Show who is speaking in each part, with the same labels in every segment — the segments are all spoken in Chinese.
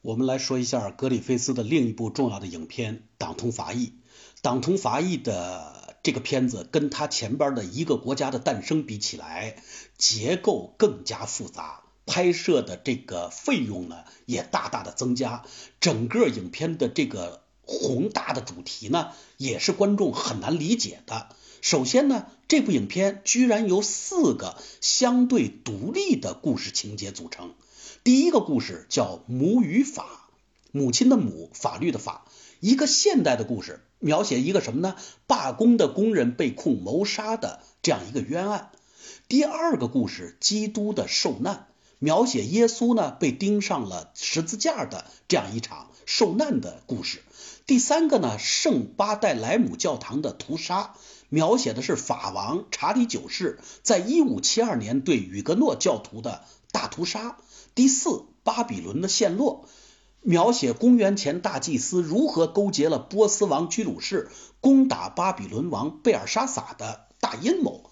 Speaker 1: 我们来说一下格里菲斯的另一部重要的影片《党同伐异》。《党同伐异》的这个片子跟他前边的一个国家的诞生比起来，结构更加复杂，拍摄的这个费用呢也大大的增加。整个影片的这个宏大的主题呢，也是观众很难理解的。首先呢，这部影片居然由四个相对独立的故事情节组成。第一个故事叫母与法，母亲的母，法律的法，一个现代的故事，描写一个什么呢？罢工的工人被控谋杀的这样一个冤案。第二个故事，基督的受难，描写耶稣呢被钉上了十字架的这样一场受难的故事。第三个呢，圣巴代莱姆教堂的屠杀，描写的是法王查理九世在一五七二年对与格诺教徒的大屠杀。第四，巴比伦的陷落，描写公元前大祭司如何勾结了波斯王居鲁士攻打巴比伦王贝尔沙撒的大阴谋。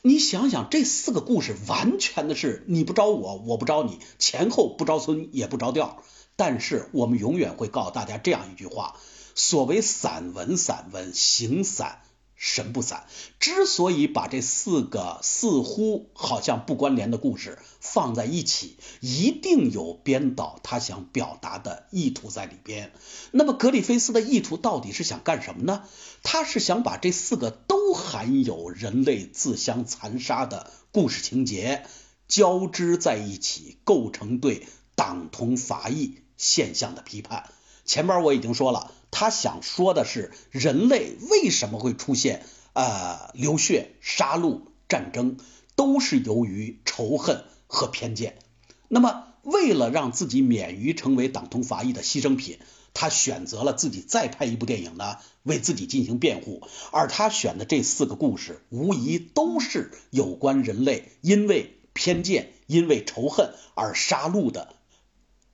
Speaker 1: 你想想，这四个故事完全的是你不招我，我不招你，前后不着村也不着调。但是我们永远会告诉大家这样一句话：所谓散文，散文行散。神不散，之所以把这四个似乎好像不关联的故事放在一起，一定有编导他想表达的意图在里边。那么格里菲斯的意图到底是想干什么呢？他是想把这四个都含有人类自相残杀的故事情节交织在一起，构成对党同伐异现象的批判。前边我已经说了。他想说的是，人类为什么会出现呃流血、杀戮、战争，都是由于仇恨和偏见。那么，为了让自己免于成为党同伐异的牺牲品，他选择了自己再拍一部电影呢，为自己进行辩护。而他选的这四个故事，无疑都是有关人类因为偏见、因为仇恨而杀戮的，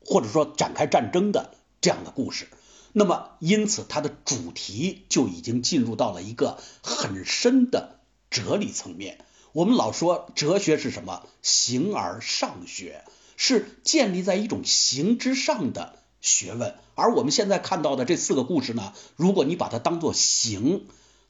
Speaker 1: 或者说展开战争的这样的故事。那么，因此它的主题就已经进入到了一个很深的哲理层面。我们老说哲学是什么？形而上学，是建立在一种形之上的学问。而我们现在看到的这四个故事呢，如果你把它当做形，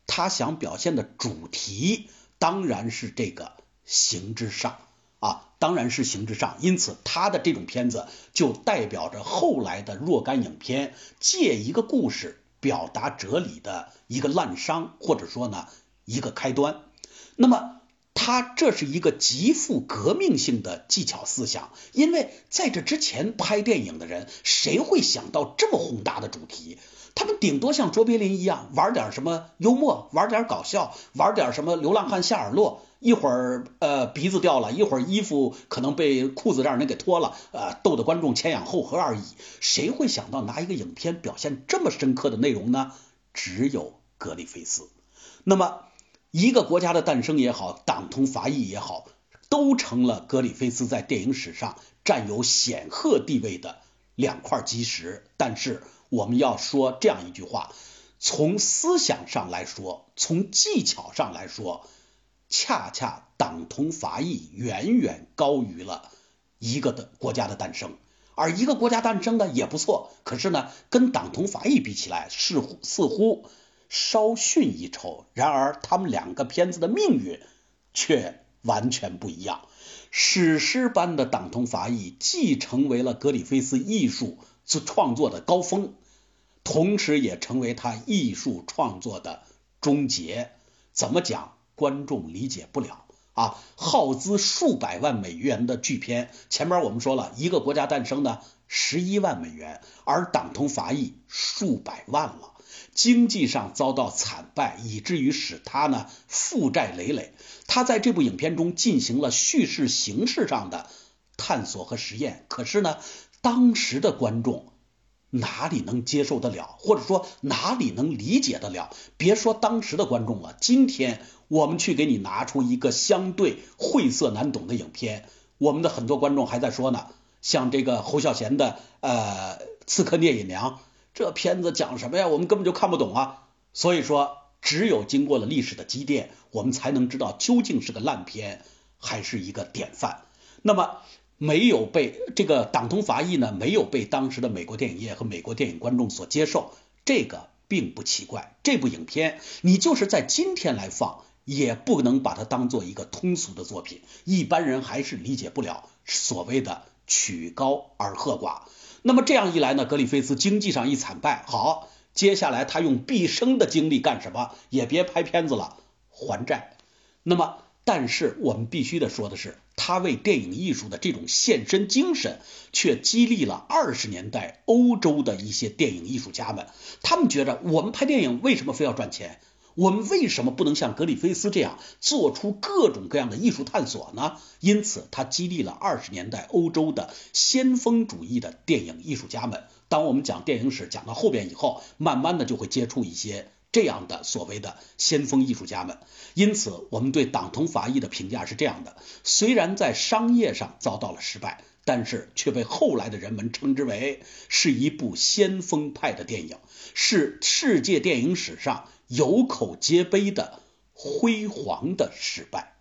Speaker 1: 它想表现的主题当然是这个形之上。啊，当然是形之上，因此他的这种片子就代表着后来的若干影片借一个故事表达哲理的一个滥觞，或者说呢一个开端。那么他这是一个极富革命性的技巧思想，因为在这之前拍电影的人谁会想到这么宏大的主题？他们顶多像卓别林一样玩点什么幽默，玩点搞笑，玩点什么流浪汉夏尔洛。一会儿呃鼻子掉了，一会儿衣服可能被裤子让人给脱了，呃逗得观众前仰后合而已。谁会想到拿一个影片表现这么深刻的内容呢？只有格里菲斯。那么一个国家的诞生也好，党同伐异也好，都成了格里菲斯在电影史上占有显赫地位的两块基石。但是我们要说这样一句话：从思想上来说，从技巧上来说。恰恰党同伐异远远高于了一个的国家的诞生，而一个国家诞生呢也不错，可是呢跟党同伐异比起来，似乎似乎稍逊一筹。然而他们两个片子的命运却完全不一样。史诗般的党同伐异既成为了格里菲斯艺术创作的高峰，同时也成为他艺术创作的终结。怎么讲？观众理解不了啊！耗资数百万美元的巨片，前面我们说了一个国家诞生呢，十一万美元，而党同伐异数百万了，经济上遭到惨败，以至于使他呢负债累累。他在这部影片中进行了叙事形式上的探索和实验，可是呢，当时的观众。哪里能接受得了，或者说哪里能理解得了？别说当时的观众了，今天我们去给你拿出一个相对晦涩难懂的影片，我们的很多观众还在说呢。像这个侯孝贤的呃《刺客聂隐娘》，这片子讲什么呀？我们根本就看不懂啊。所以说，只有经过了历史的积淀，我们才能知道究竟是个烂片还是一个典范。那么。没有被这个党同伐异呢，没有被当时的美国电影业和美国电影观众所接受，这个并不奇怪。这部影片你就是在今天来放，也不能把它当做一个通俗的作品，一般人还是理解不了所谓的曲高而和寡。那么这样一来呢，格里菲斯经济上一惨败，好，接下来他用毕生的精力干什么？也别拍片子了，还债。那么。但是我们必须得说的是，他为电影艺术的这种献身精神，却激励了二十年代欧洲的一些电影艺术家们。他们觉得，我们拍电影为什么非要赚钱？我们为什么不能像格里菲斯这样做出各种各样的艺术探索呢？因此，他激励了二十年代欧洲的先锋主义的电影艺术家们。当我们讲电影史讲到后边以后，慢慢的就会接触一些。这样的所谓的先锋艺术家们，因此我们对党同伐异的评价是这样的：虽然在商业上遭到了失败，但是却被后来的人们称之为是一部先锋派的电影，是世界电影史上有口皆碑的辉煌的失败。